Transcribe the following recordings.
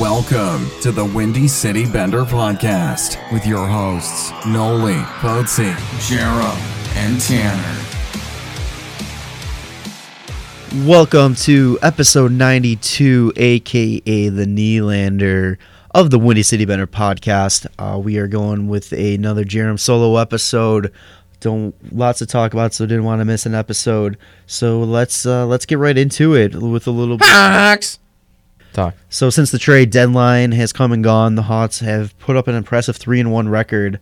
Welcome to the Windy City Bender podcast with your hosts, Noli, Potsy, Jarom, and Tanner. Welcome to episode 92, aka the Nylander of the Windy City Bender podcast. Uh, we are going with another Jarom solo episode. Don't lots to talk about, so didn't want to miss an episode. So let's uh, let's get right into it with a little bit. So since the trade deadline has come and gone, the Hawks have put up an impressive three and one record.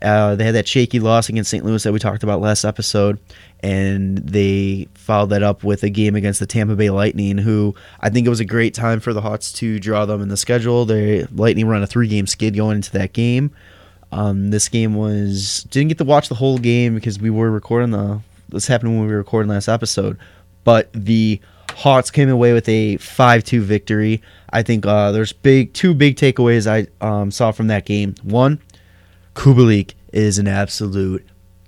Uh, they had that shaky loss against St. Louis that we talked about last episode, and they followed that up with a game against the Tampa Bay Lightning, who I think it was a great time for the Hawks to draw them in the schedule. The Lightning run a three game skid going into that game. Um, this game was didn't get to watch the whole game because we were recording the this happened when we were recording last episode, but the Hawks came away with a 5-2 victory. I think uh, there's big two big takeaways I um, saw from that game. One, Kubalik is an absolute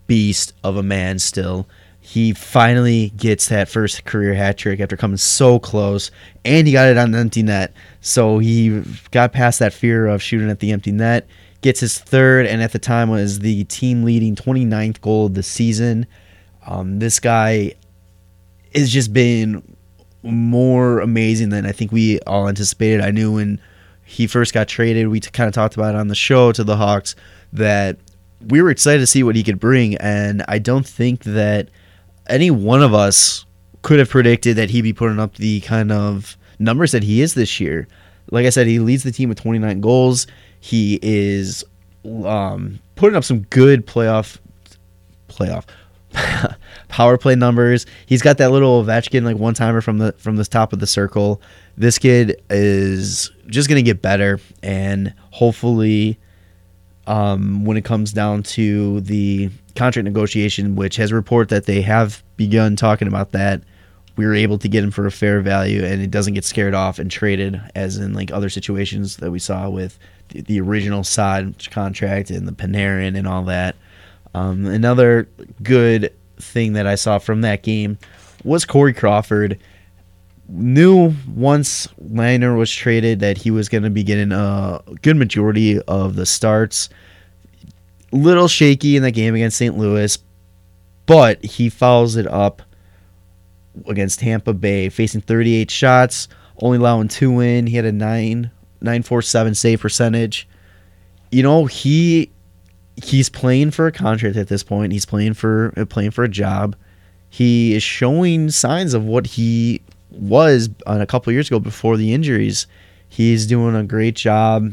beast of a man still. He finally gets that first career hat trick after coming so close, and he got it on the empty net. So he got past that fear of shooting at the empty net, gets his third, and at the time was the team leading 29th goal of the season. Um, this guy has just been more amazing than I think we all anticipated. I knew when he first got traded, we kind of talked about it on the show to the Hawks that we were excited to see what he could bring, and I don't think that any one of us could have predicted that he'd be putting up the kind of numbers that he is this year. Like I said, he leads the team with 29 goals. He is um, putting up some good playoff playoff power play numbers. He's got that little Ovechkin like one timer from the from the top of the circle. This kid is just gonna get better, and hopefully, um, when it comes down to the contract negotiation, which has report that they have begun talking about that, we were able to get him for a fair value, and it doesn't get scared off and traded, as in like other situations that we saw with the, the original side contract and the Panarin and all that. Um, another good thing that I saw from that game was Corey Crawford. Knew once Lehner was traded that he was going to be getting a good majority of the starts. Little shaky in the game against St. Louis, but he follows it up against Tampa Bay, facing 38 shots, only allowing two in. He had a 9 947 save percentage. You know, he he's playing for a contract at this point. He's playing for uh, playing for a job. He is showing signs of what he was on a couple years ago before the injuries. He's doing a great job,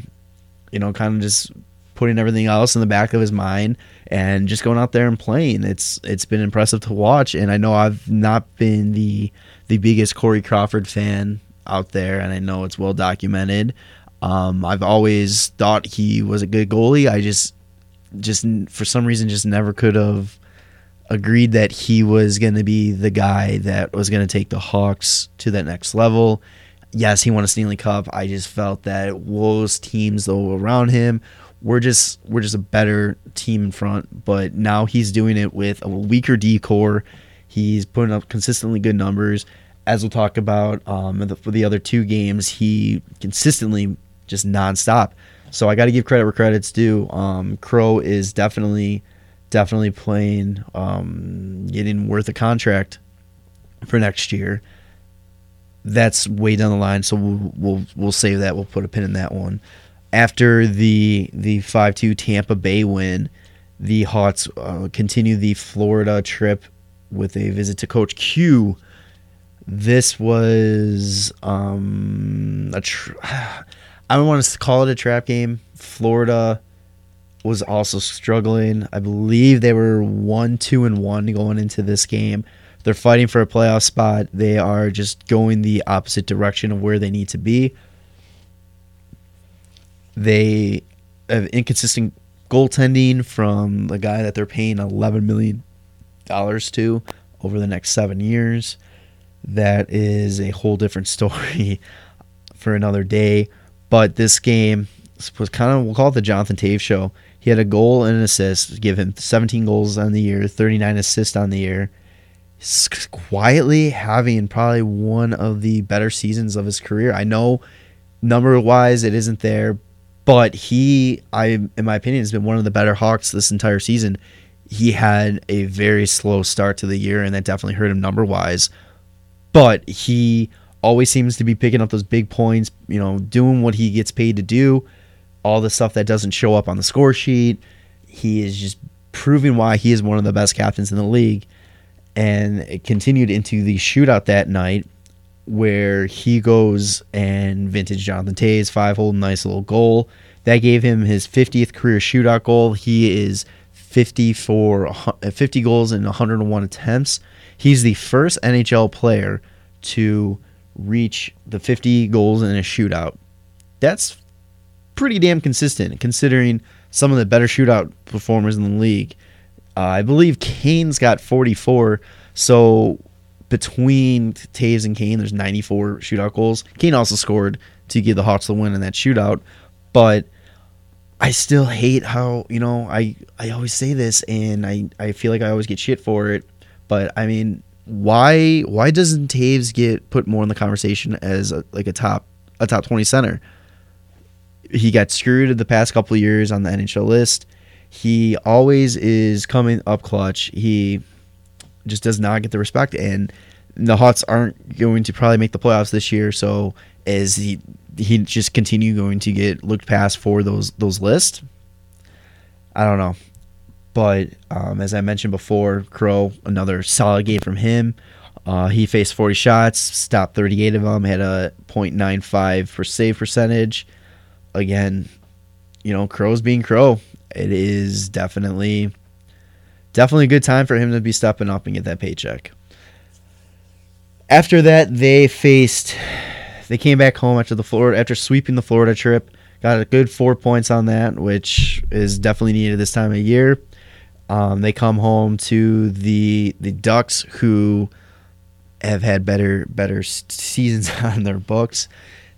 you know, kind of just putting everything else in the back of his mind and just going out there and playing. It's it's been impressive to watch, and I know I've not been the the biggest Corey Crawford fan out there, and I know it's well documented. Um, I've always thought he was a good goalie. I just just for some reason just never could have agreed that he was going to be the guy that was going to take the Hawks to that next level. Yes, he won a Stanley Cup. I just felt that those teams though around him we're just we're just a better team in front. But now he's doing it with a weaker D core. He's putting up consistently good numbers. As we'll talk about um, for the other two games, he consistently just nonstop. So I got to give credit where credit's due. Um, Crow is definitely, definitely playing, um, getting worth a contract for next year. That's way down the line, so we'll we'll we'll save that. We'll put a pin in that one. After the the five two Tampa Bay win, the Hawks uh, continue the Florida trip with a visit to Coach Q. This was um, a. Tr- I want to call it a trap game. Florida was also struggling. I believe they were one, two, and one going into this game. They're fighting for a playoff spot. They are just going the opposite direction of where they need to be. They have inconsistent goaltending from the guy that they're paying $11 million to over the next seven years. That is a whole different story for another day. But this game was kind of, we'll call it the Jonathan Toews show. He had a goal and an assist, give him 17 goals on the year, 39 assists on the year. He's quietly having probably one of the better seasons of his career. I know number wise, it isn't there, but he, I, in my opinion, has been one of the better Hawks this entire season. He had a very slow start to the year, and that definitely hurt him number wise. But he always seems to be picking up those big points, you know, doing what he gets paid to do, all the stuff that doesn't show up on the score sheet. He is just proving why he is one of the best captains in the league. And it continued into the shootout that night where he goes and vintage Jonathan Toews five hole nice little goal. That gave him his 50th career shootout goal. He is 50 for 50 goals in 101 attempts. He's the first NHL player to reach the 50 goals in a shootout. That's pretty damn consistent considering some of the better shootout performers in the league. Uh, I believe Kane's got 44. So between Toews and Kane, there's 94 shootout goals. Kane also scored to give the Hawks the win in that shootout. But I still hate how, you know, I, I always say this and I, I feel like I always get shit for it. But I mean, why why doesn't Toews get put more in the conversation as a, like a top a top 20 center? He got screwed in the past couple years on the NHL list. He always is coming up clutch. He just does not get the respect, and the Hawks aren't going to probably make the playoffs this year. So is he he just continue going to get looked past for those those lists? I don't know. But um, as I mentioned before, Crow, another solid game from him. Uh, he faced 40 shots, stopped 38 of them, had a .95 for save percentage. Again, you know, Crow's being Crow. It is definitely, definitely a good time for him to be stepping up and get that paycheck. After that, they faced, they came back home after the Florida, after sweeping the Florida trip. Got a good four points on that, which is definitely needed this time of year. Um, they come home to the the Ducks, who have had better better seasons on their books.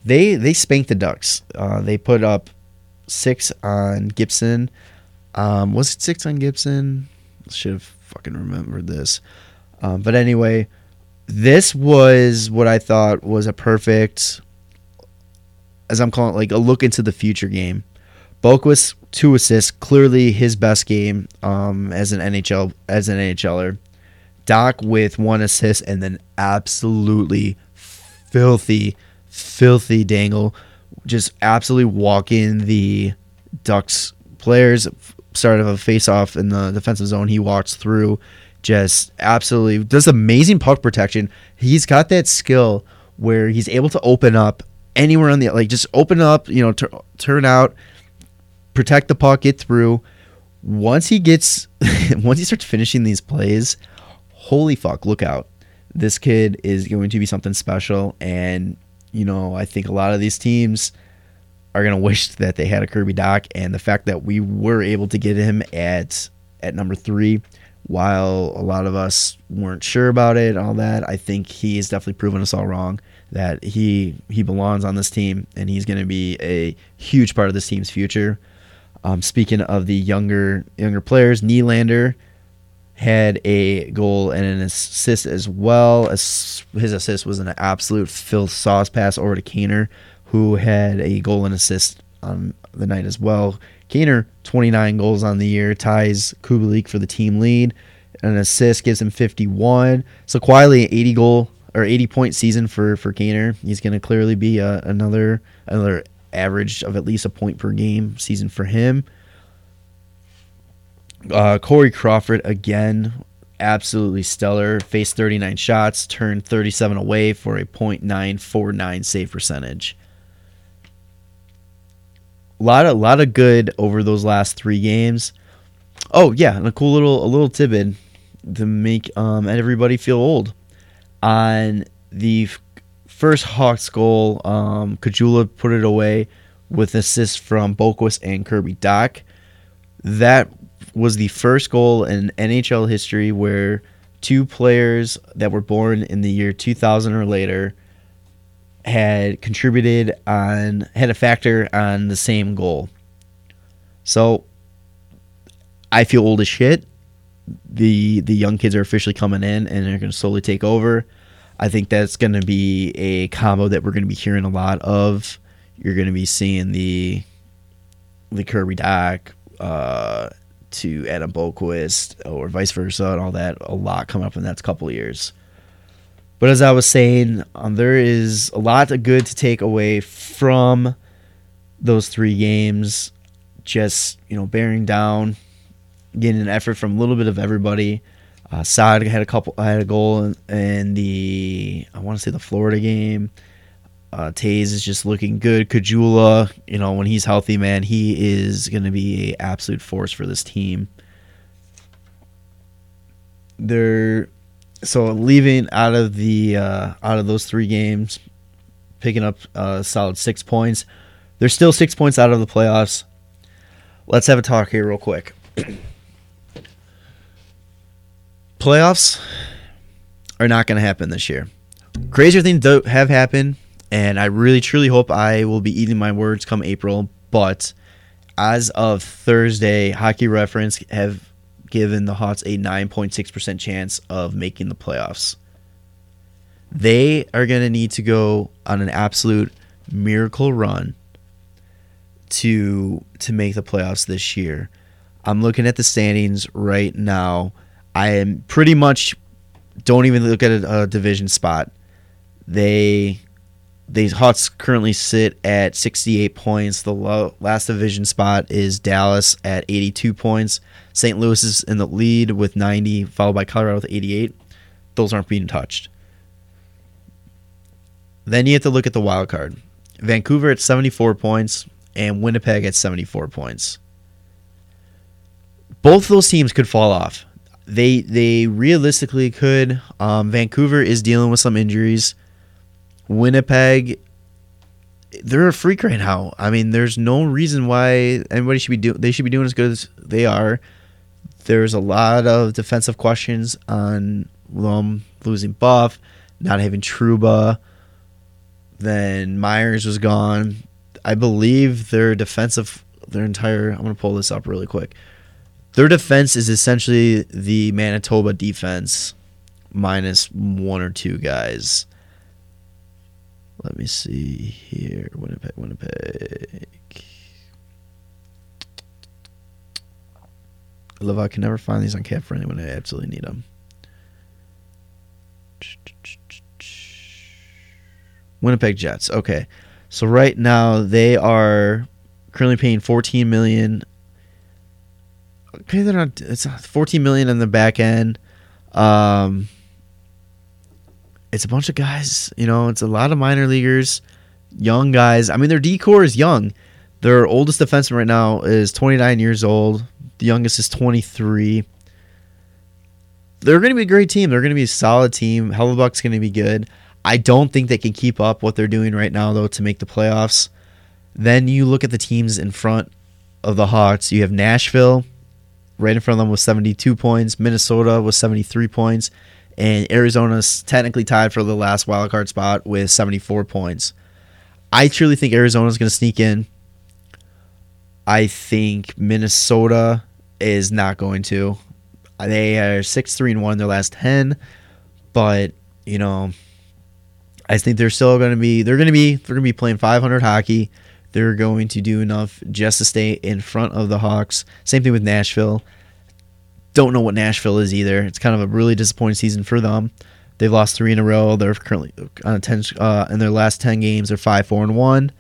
They they spanked the Ducks. Uh, they put up six on Gibson. Um, was it six on Gibson? Should have fucking remembered this. Um, but anyway, this was what I thought was a perfect, as I'm calling it, like a look into the future game. Boqvist two assists, clearly his best game um, as an NHL as an NHLer. Dach with one assist and then absolutely filthy, filthy dangle, just absolutely walking the Ducks players. Started a face off in the defensive zone. He walks through, just absolutely does amazing puck protection. He's got that skill where he's able to open up anywhere on the like just open up, you know, tur- turn out protect the puck, get through. Once he gets, once he starts finishing these plays, holy fuck, look out. This kid is going to be something special. And, you know, I think a lot of these teams are going to wish that they had a Kirby Dach. And the fact that we were able to get him at, at number three, while a lot of us weren't sure about it, all that, I think he has definitely proven us all wrong that he he belongs on this team and he's going to be a huge part of this team's future. Um, speaking of the younger younger players, Nylander had a goal and an assist as well. As his assist was an absolute filth sauce pass over to Kaner, who had a goal and assist on the night as well. Kaner, 29 goals on the year, ties Kubalik for the team lead. An assist gives him 51. So quietly, 80 goal or 80 point season for for Kaner. He's going to clearly be a, another another average of at least a point per game season for him. Uh, Corey Crawford again, absolutely stellar. Faced 39 shots, turned 37 away for a .949 save percentage. A lot of lot of good over those last three games. Oh yeah, and a cool little a little tidbit to make um, everybody feel old. On the first Hawks goal, um, Caggiula put it away with assists from Boqvist and Kirby Dach. That was the first goal in NHL history where two players that were born in the year 2000 or later had contributed on had a factor on the same goal. So I feel old as shit. The the young kids are officially coming in and they're going to slowly take over. I think that's going to be a combo that we're going to be hearing a lot of, you're going to be seeing the the Kirby Dach uh, to Adam Boqvist or vice versa and all that. A lot coming up in the next couple of years. But as I was saying, um, there is a lot of good to take away from those three games. Just you know, bearing down, getting an effort from a little bit of everybody. Uh, had a couple, had a goal in, in the I want to say the Florida game. Uh, Toews is just looking good. Caggiula, you know, when he's healthy, man, he is going to be an absolute force for this team. They're so leaving out of the uh, out of those three games, picking up a solid six points. They're still six points out of the playoffs. Let's have a talk here real quick. Playoffs are not going to happen this year. Crazier things have happened, and I really truly hope I will be eating my words come April. But as of Thursday, Hockey Reference have given the Hawks a 9.6% chance of making the playoffs. They are going to need to go on an absolute miracle run to to make the playoffs this year. I'm looking at the standings right now. I am pretty much don't even look at a, a division spot. They the Hawks currently sit at 68 points. The low, last division spot is Dallas at 82 points. St. Louis is in the lead with 90, followed by Colorado with 88. Those aren't being touched. Then you have to look at the wild card. Vancouver at 74 points and Winnipeg at 74 points. Both those teams could fall off. They they realistically could. Um, Vancouver is dealing with some injuries. Winnipeg, they're a freak right now. I mean, there's no reason why anybody should be doing. They should be doing as good as they are. There's a lot of defensive questions on them losing Buff, not having Trouba. Then Myers was gone. I believe their defensive, their entire. I'm gonna pull this up really quick. Their defense is essentially the Manitoba defense minus one or two guys. Let me see here. Winnipeg, Winnipeg. I love I can never find these on Cap for anyone I absolutely need them. Winnipeg Jets. Okay. So right now they are currently paying 14 million. Okay, they're not it's 14 million in the back end. Um it's a bunch of guys, you know, it's a lot of minor leaguers, young guys. I mean, their decor is young. Their oldest defenseman right now is 29 years old. The youngest is 23. They're going to be a great team. They're going to be a solid team. Hellebuyck's going to be good. I don't think they can keep up what they're doing right now, though, to make the playoffs. Then you look at the teams in front of the Hawks. You have Nashville right in front of them with 72 points, Minnesota with 73 points, and Arizona's technically tied for the last wild card spot with 74 points. I truly think Arizona's going to sneak in. I think Minnesota is not going to. They are 6 3 and 1 in their last 10, but, you know, I think they're still going to be they're going to be they're going to be playing 500 hockey. They're going to do enough just to stay in front of the Hawks. Same thing with Nashville don't know what Nashville is either. It's kind of a really disappointing season for them. They've lost three in a row. They're currently on a ten uh, in their last ten games. They're five four and one.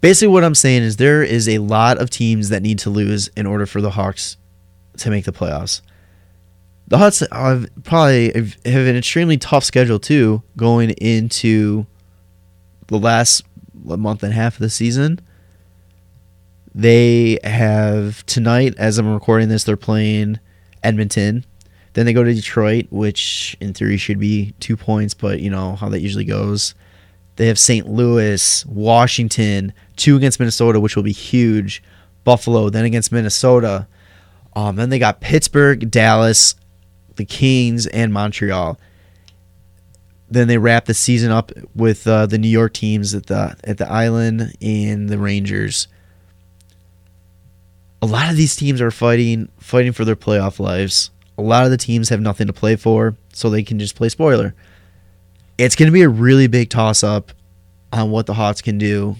Basically, what I'm saying is there is a lot of teams that need to lose in order for the Hawks to make the playoffs. The Hawks have probably have an extremely tough schedule too, going into the last month and a half of the season. They have tonight, as I'm recording this, they're playing Edmonton. Then they go to Detroit, which in theory should be two points, but you know how that usually goes. They have St. Louis, Washington, two against Minnesota, which will be huge. Buffalo, then against Minnesota. Um, then they got Pittsburgh, Dallas, the Kings, and Montreal. Then they wrap the season up with uh, the New York teams at the at the Island and the Rangers a lot of these teams are fighting fighting for their playoff lives. A lot of the teams have nothing to play for, so they can just play spoiler. It's going to be a really big toss up on what the Hawks can do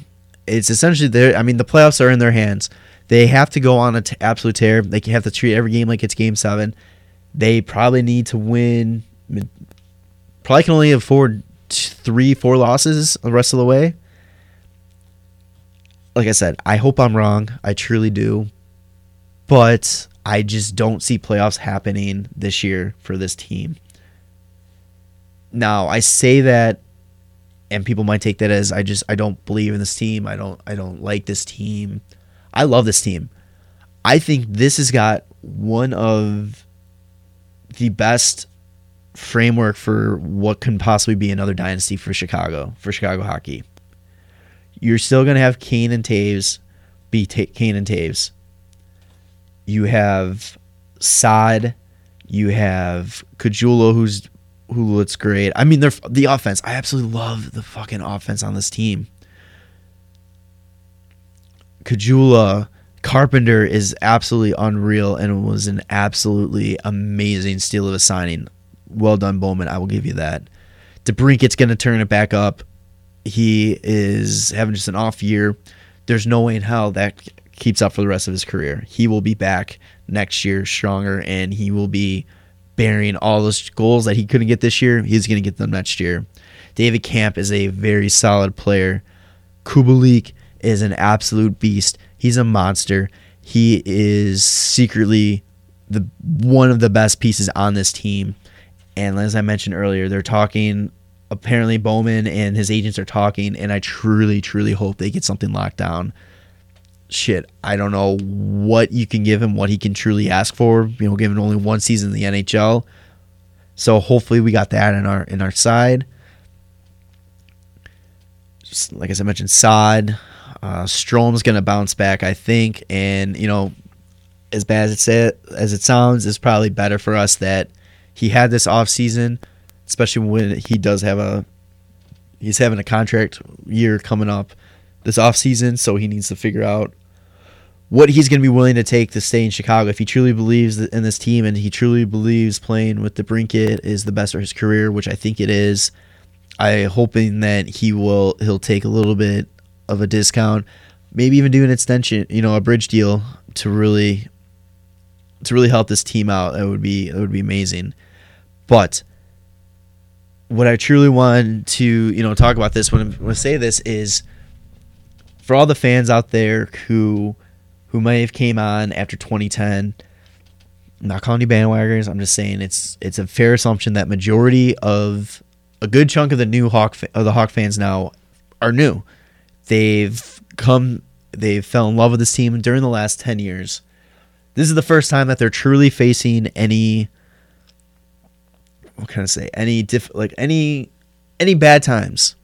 it's essentially their. I mean, the playoffs are in their hands. They have to go on an absolute tear. They have to treat every game like it's game seven. They probably need to win. Probably can only afford three, four losses the rest of the way. Like I said, I hope I'm wrong. I truly do. But I just don't see playoffs happening this year for this team. Now, I say that and people might take that as I just I don't believe in this team. I don't I don't like this team. I love this team. I think this has got one of the best framework for what can possibly be another dynasty for Chicago, for Chicago hockey. You're still going to have Kane and Toews be Ta- Kane and Toews. You have Saad. You have Caggiula, who's who looks great. I mean, they're the offense. I absolutely love the fucking offense on this team. Caggiula, Carpenter is absolutely unreal and was an absolutely amazing steal of a signing. Well done, Bowman. I will give you that. DeBrincat's going to turn it back up. He is having just an off year. There's no way in hell that keeps up for the rest of his career. He will be back next year stronger and he will be bearing all those goals that he couldn't get this year. He's going to get them next year. David Kampf is a very solid player. Kubalik is an absolute beast. He's a monster. He is secretly the one of the best pieces on this team. And as I mentioned earlier, they're talking. Apparently, Bowman and his agents are talking, and I truly, truly hope they get something locked down. Shit, I don't know what you can give him, what he can truly ask for. You know, given only one season in the NHL, so hopefully we got that in our in our side. Just like as I mentioned, Saad, uh, Strome's gonna bounce back, I think, and you know, as bad as it as it sounds, it's probably better for us that he had this off season, especially when he does have a he's having a contract year coming up this off season, so he needs to figure out what he's going to be willing to take to stay in Chicago. If he truly believes in this team and he truly believes playing with DeBrincat is the best for his career, which I think it is, I hoping that he will he'll take a little bit of a discount, maybe even do an extension, you know, a bridge deal to really to really help this team out. That would be that would be amazing. But what I truly want to, you know, talk about this when, I say this is for all the fans out there who who may have came on after 2010. I'm not calling you bandwagoners. I'm just saying it's it's a fair assumption that majority of a good chunk of the new Hawk of the Hawk fans now are new. They've come they've fell in love with this team during the last 10 years. This is the first time that they're truly facing any what can I say? Any diff like any any bad times.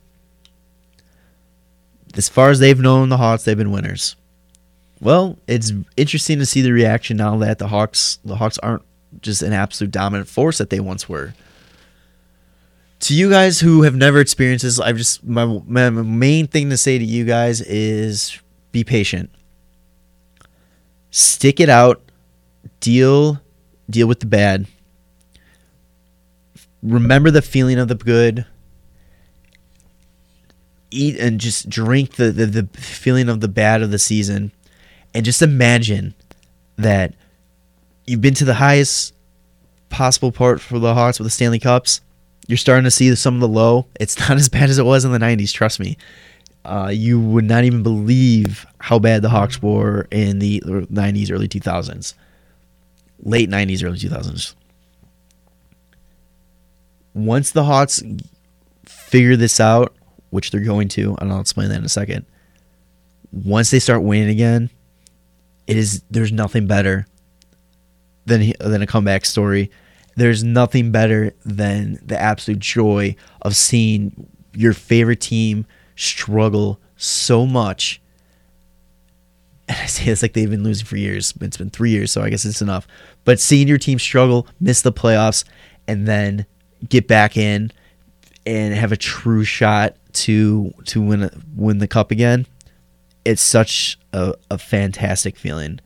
As far as they've known the Hawks, they've been winners. Well, it's interesting to see the reaction now that the Hawks the Hawks aren't just an absolute dominant force that they once were. To you guys who have never experienced this, I've just my, my main thing to say to you guys is be patient. Stick it out. Deal deal with the bad. Remember the feeling of the good eat and just drink the, the, the feeling of the bad of the season and just imagine that you've been to the highest possible part for the Hawks with the Stanley Cups. You're starting to see some of the low. It's not as bad as it was in the 90s, trust me. Uh, you would not even believe how bad the Hawks were in the 90s, early 2000s. Late 90s, early 2000s. Once the Hawks figure this out, which they're going to, and I'll explain that in a second. Once they start winning again, it is there's nothing better than than a comeback story. There's nothing better than the absolute joy of seeing your favorite team struggle so much. And I say it's like they've been losing for years. It's been three years, so I guess it's enough. But seeing your team struggle, miss the playoffs, and then get back in and have a true shot to to win win the cup again it's such a, a fantastic feeling.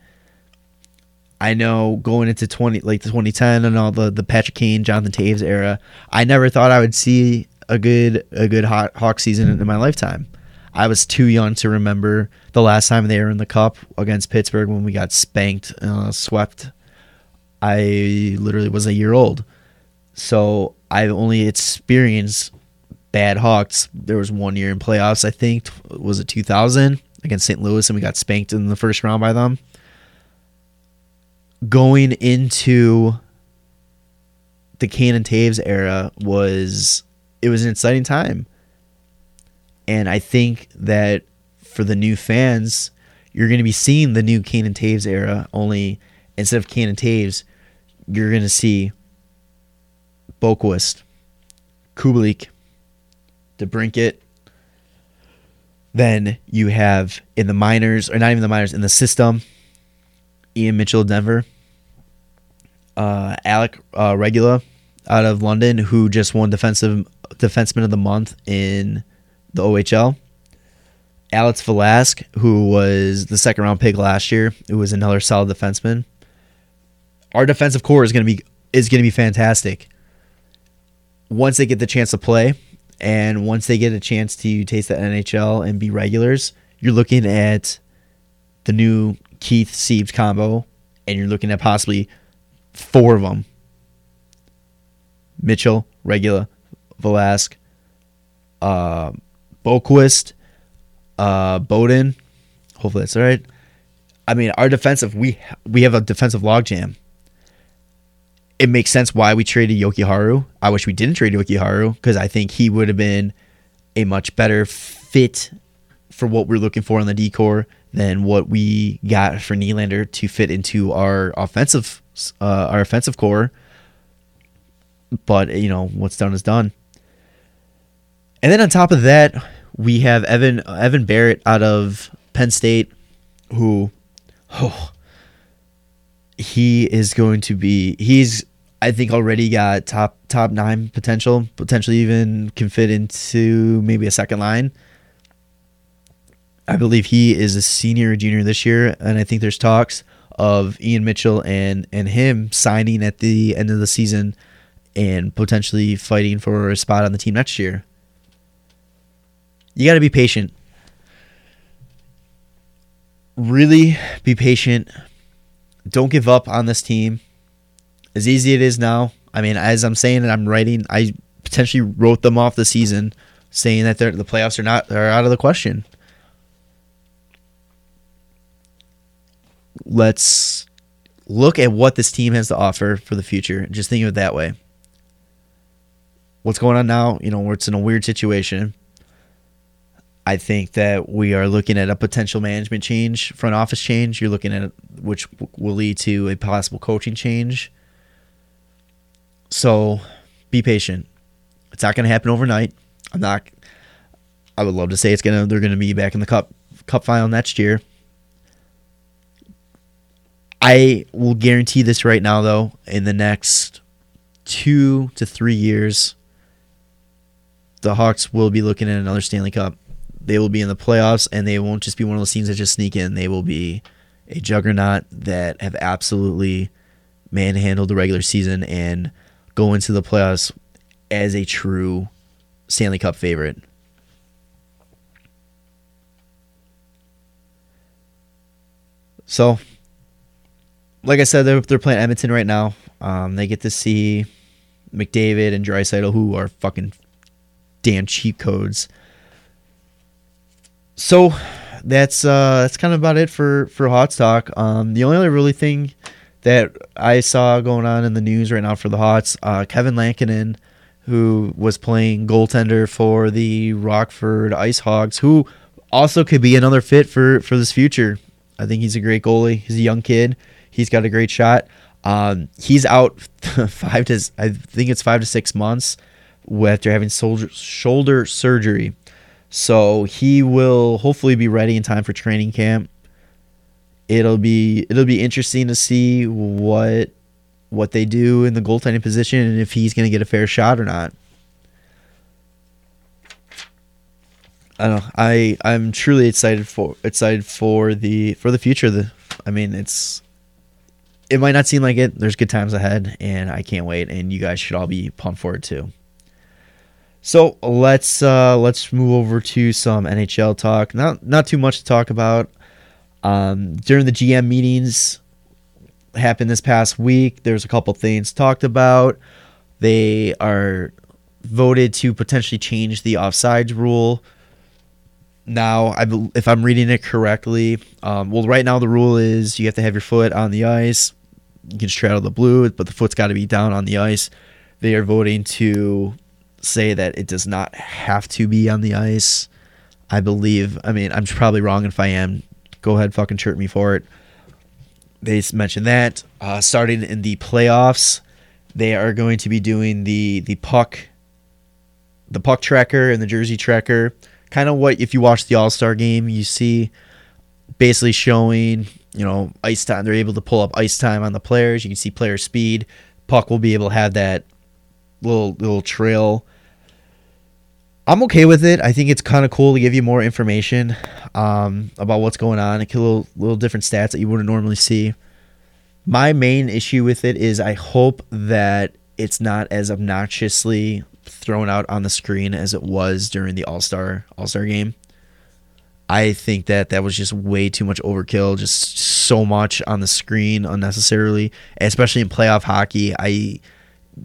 I know going into twenty like the 2010 and all the the Patrick Kane, Jonathan Toews era, I never thought I would see a good a good hot Hawk season in my lifetime. I was too young to remember the last time they were in the cup against Pittsburgh when we got spanked, uh, swept. I literally was a year old. So I've only experienced bad Hawks. There was one year in playoffs, I think, was it 2000 against St. Louis, and we got spanked in the first round by them. Going into the Kane Toews era was it was an exciting time. And I think that for the new fans, you're going to be seeing the new Kane Toews era. Only instead of Kane Toews, you're going to see Boqvist, Kubalik, DeBrincat. Then you have in the minors, or not even the minors, in the system, Ian Mitchell Denver, uh, Alec uh, Regula out of London, who just won defensive defenseman of the month in the OHL. Alex Vlasic, who was the second round pick last year, who was another solid defenseman. Our defensive core is going to be is going to be fantastic. Once they get the chance to play, and once they get a chance to taste the NHL and be regulars, you're looking at the new Keith Seabs combo, and you're looking at possibly four of them Mitchell, Regula, Vlasic, uh, Boqvist, uh, Beaudin. Hopefully that's all right. I mean, our defensive we we have a defensive logjam. It makes sense why we traded Jokiharju. I wish we didn't trade Jokiharju because I think he would have been a much better fit for what we're looking for on the decor than what we got for Nylander to fit into our offensive uh, our offensive core. But you know what's done is done. And then on top of that, we have Evan Evan Barratt out of Penn State, who, oh, he is going to be. He's I think already got top top nine potential, potentially even can fit into maybe a second line. I believe he is a senior or junior this year, and I think there's talks of Ian Mitchell and and him signing at the end of the season and potentially fighting for a spot on the team next year. You got to be patient. Really be patient. Don't give up on this team. As easy it is now. I mean, as I'm saying and I'm writing, I potentially wrote them off the season, saying that the playoffs are not are out of the question. Let's look at what this team has to offer for the future. Just think of it that way. What's going on now? You know, where it's in a weird situation. I think that we are looking at a potential management change, front office change. You're looking at which will lead to a possible coaching change. So be patient. It's not going to happen overnight. I'm not. I would love to say it's gonna. They're going to be back in the cup cup final next year. I will guarantee this right now, though. In the next two to three years, the Hawks will be looking at another Stanley Cup. They will be in the playoffs, and they won't just be one of those teams that just sneak in. They will be a juggernaut that have absolutely manhandled the regular season and go into the playoffs as a true Stanley Cup favorite. So, like I said, they're, they're playing Edmonton right now. Um, they get to see McDavid and Draisaitl, who are fucking damn cheat codes. So that's uh, that's kind of about it for for Hawks talk. Um, the only other really thing that I saw going on in the news right now for the Hawks, uh, Kevin Lankinen, who was playing goaltender for the Rockford Ice Hogs, who also could be another fit for for this future. I think he's a great goalie. He's a young kid. He's got a great shot. Um, he's out five to I think it's five to six months after having shoulder shoulder surgery. So he will hopefully be ready in time for training camp. It'll be it'll be interesting to see what what they do in the goaltending position and if he's going to get a fair shot or not. I don't know. I I'm truly excited for excited for the for the future. The I mean, it's it might not seem like it. There's good times ahead, and I can't wait. And you guys should all be pumped for it too. So let's uh, let's move over to some NHL talk. Not not too much to talk about. Um, during the GM meetings happened this past week, there's a couple things talked about. They are voted to potentially change the offsides rule. Now, I if I'm reading it correctly, um, well, right now the rule is you have to have your foot on the ice. You can straddle the blue, but the foot's got to be down on the ice. They are voting to say that it does not have to be on the ice. I believe. I mean, I'm probably wrong. If I am, go ahead, fucking chirp me for it. They mentioned that uh, starting in the playoffs, they are going to be doing the the puck, the puck tracker and the jersey tracker. Kind of what if you watch the All Star game, you see basically showing you know ice time. They're able to pull up ice time on the players. You can see player speed. Puck will be able to have that little little trail. I'm okay with it. I think it's kind of cool to give you more information um, about what's going on. A little little different stats that you wouldn't normally see. My main issue with it is I hope that it's not as obnoxiously thrown out on the screen as it was during the All Star All Star game. I think that that was just way too much overkill, just so much on the screen unnecessarily, especially in playoff hockey. I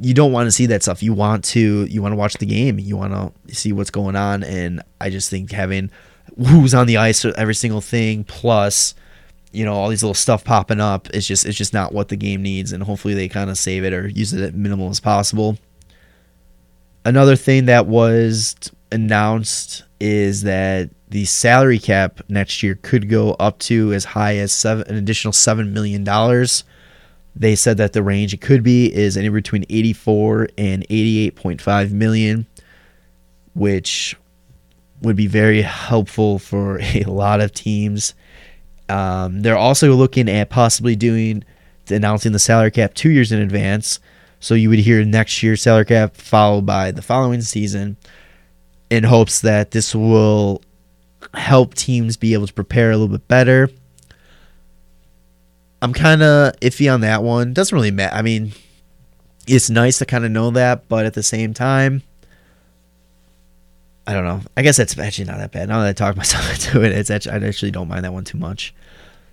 you don't want to see that stuff. You want to you want to watch the game. You want to see what's going on and I just think having who's on the ice every single thing plus you know all these little stuff popping up it's just it's just not what the game needs and hopefully they kind of save it or use it at minimal as possible. Another thing that was announced is that the salary cap next year could go up to as high as seven, an additional seven million dollars. They said that the range it could be is anywhere between 84 and 88.5 million, which would be very helpful for a lot of teams. Um, they're also looking at possibly doing announcing the salary cap two years in advance. So you would hear next year's salary cap followed by the following season in hopes that this will help teams be able to prepare a little bit better. I'm kind of iffy on that one. Doesn't really matter. I mean, it's nice to kind of know that, but at the same time, I don't know. I guess that's actually not that bad. Now that I talk myself into it, it's actually I actually don't mind that one too much.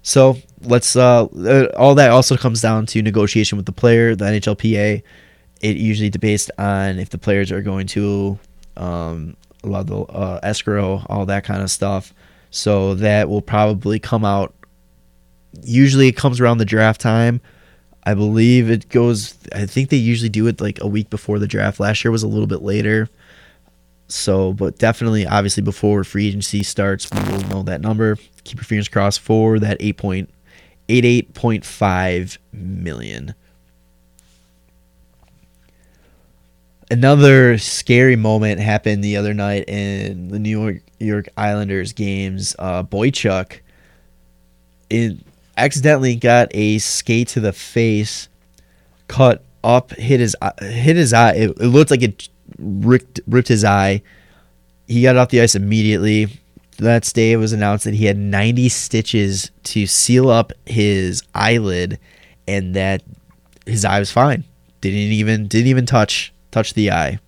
So let's. Uh, uh, all that also comes down to negotiation with the player, the NHLPA. It usually based on if the players are going to um, allow the uh, escrow, all that kind of stuff. So that will probably come out. Usually, it comes around the draft time. I believe it goes. I think they usually do it like a week before the draft. Last year was a little bit later. So, but definitely, obviously, before free agency starts, we will know that number. Keep your fingers crossed for that eight point eight eight point five million. Another scary moment happened the other night in the New York, York Islanders games. Uh, Boychuk it accidentally got a skate to the face, cut up, hit his eye- hit his eye. It, it looked like it ripped ripped his eye. He got off the ice immediately. Next day, it was announced that he had 90 stitches to seal up his eyelid, and that his eye was fine. Didn't even didn't even touch touch the eye.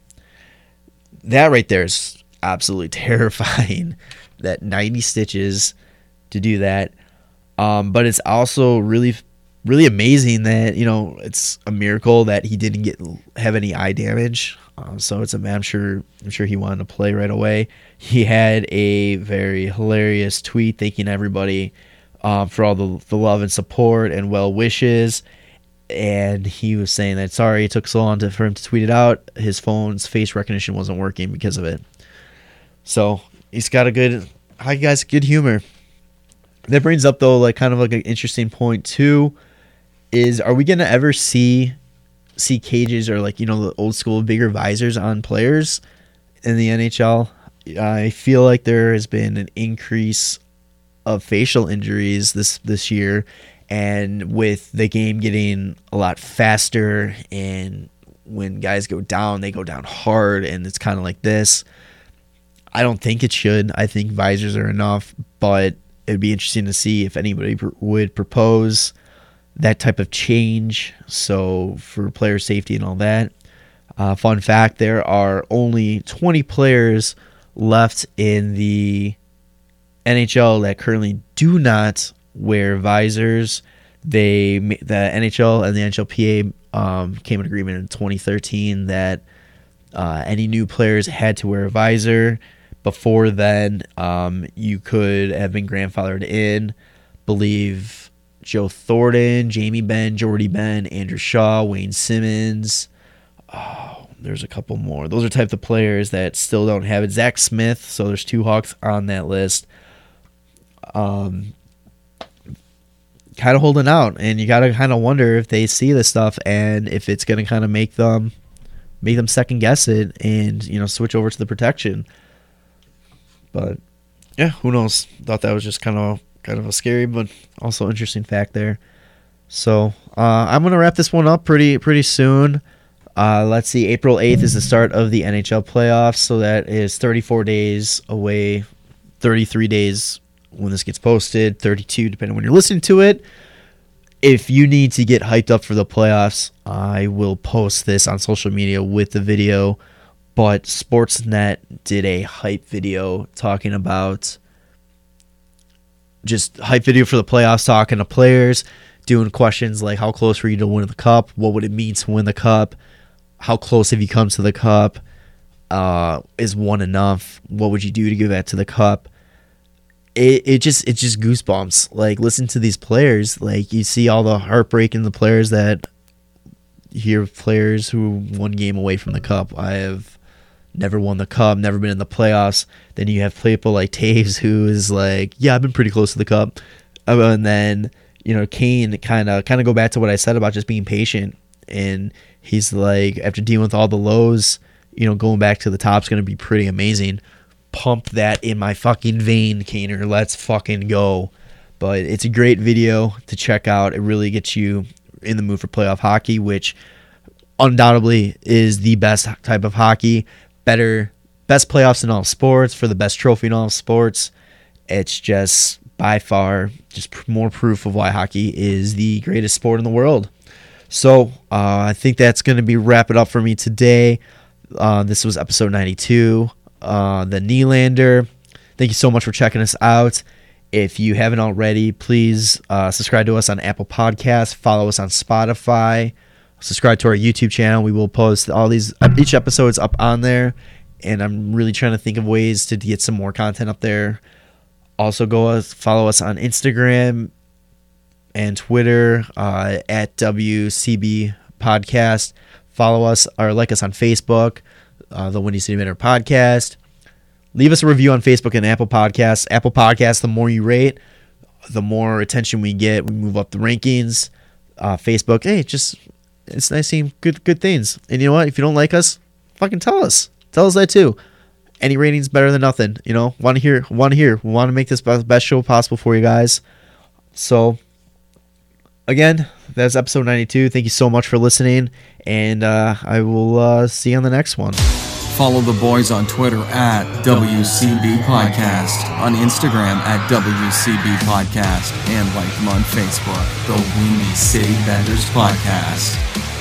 That right there is absolutely terrifying. That 90 stitches to do that. Um, but it's also really really amazing that you know it's a miracle that he didn't get have any eye damage. Um, so it's a I'm sure I'm sure he wanted to play right away. He had a very hilarious tweet thanking everybody um, for all the the love and support and well wishes. And he was saying that sorry it took so long to, for him to tweet it out. His phone's face recognition wasn't working because of it. So he's got a good, hi guys, good humor. That brings up though, like kind of like an interesting point too, is are we gonna ever see see cages or like you know the old school bigger visors on players in the NHL? I feel like there has been an increase of facial injuries this this year, and with the game getting a lot faster and when guys go down, they go down hard, and it's kind of like this. I don't think it should. I think visors are enough, but it'd be interesting to see if anybody pr- would propose that type of change. So for player safety and all that, Uh, fun fact: there are only 20 players left in the NHL that currently do not wear visors. They the NHL and the NHLPA um, came in agreement in 2013 that uh, any new players had to wear a visor. Before then, um, you could have been grandfathered in. Believe Joe Thornton, Jamie Benn, Jordie Benn, Andrew Shaw, Wayne Simmonds. Oh, there's a couple more. Those are type of players that still don't have it. Zack Smith. So there's two Hawks on that list. Um, kind of holding out, and you got to kind of wonder if they see this stuff and if it's going to kind of make them make them second guess it and you know switch over to the protection. But yeah, who knows? Thought that was just kind of kind of a scary but also interesting fact there. So uh, I'm gonna wrap this one up pretty pretty soon. Uh, let's see, April 8th is the start of the NHL playoffs, so that is 34 days away, 33 days when this gets posted, 32 depending on when you're listening to it. If you need to get hyped up for the playoffs, I will post this on social media with the video. But Sportsnet did a hype video talking about just hype video for the playoffs, talking to players, doing questions like how close were you to win the cup? What would it mean to win the cup? How close have you come to the cup? Uh, is one enough? What would you do to give that to the cup? It, it just it's just goosebumps. Like listen to these players. Like you see all the heartbreak in the players that hear players who one game away from the cup. I have never won the cup, never been in the playoffs. Then you have people like Toews who is like, yeah, I've been pretty close to the cup. Uh, and then you know Kane kind of kind of go back to what I said about just being patient. And he's like, after dealing with all the lows, you know, going back to the top is going to be pretty amazing. Pump that in my fucking vein, Kaner. Let's fucking go. But it's a great video to check out. It really gets you in the mood for playoff hockey, which undoubtedly is the best type of hockey. Better, best playoffs in all sports for the best trophy in all sports. It's just by far just more proof of why hockey is the greatest sport in the world. So uh, I think that's going to be wrap it up for me today. Uh, this was episode 92, uh, the Nylander. Thank you so much for checking us out. If you haven't already, please uh, subscribe to us on Apple Podcasts, follow us on Spotify, subscribe to our YouTube channel. We will post all these each episode's up on there, and I'm really trying to think of ways to get some more content up there. Also, go uh, follow us on Instagram and Twitter uh, at WCB Podcast. Follow us or like us on Facebook, uh, the Windy City Bender Podcast leave us a review on Facebook and Apple Podcasts. Apple Podcasts, the more you rate, the more attention we get. We move up the rankings. Uh, Facebook, hey, just it's nice seeing good good things. And you know what? If you don't like us, fucking tell us. Tell us that too. Any rating's better than nothing. You know, want to hear, want to hear, want to make this best show possible for you guys. So, again, that's episode 92. Thank you so much for listening, and uh, I will uh, see you on the next one. Follow the boys on Twitter at WCB Podcast, on Instagram at WCB Podcast, and like them on Facebook, the Windy City Benders Podcast.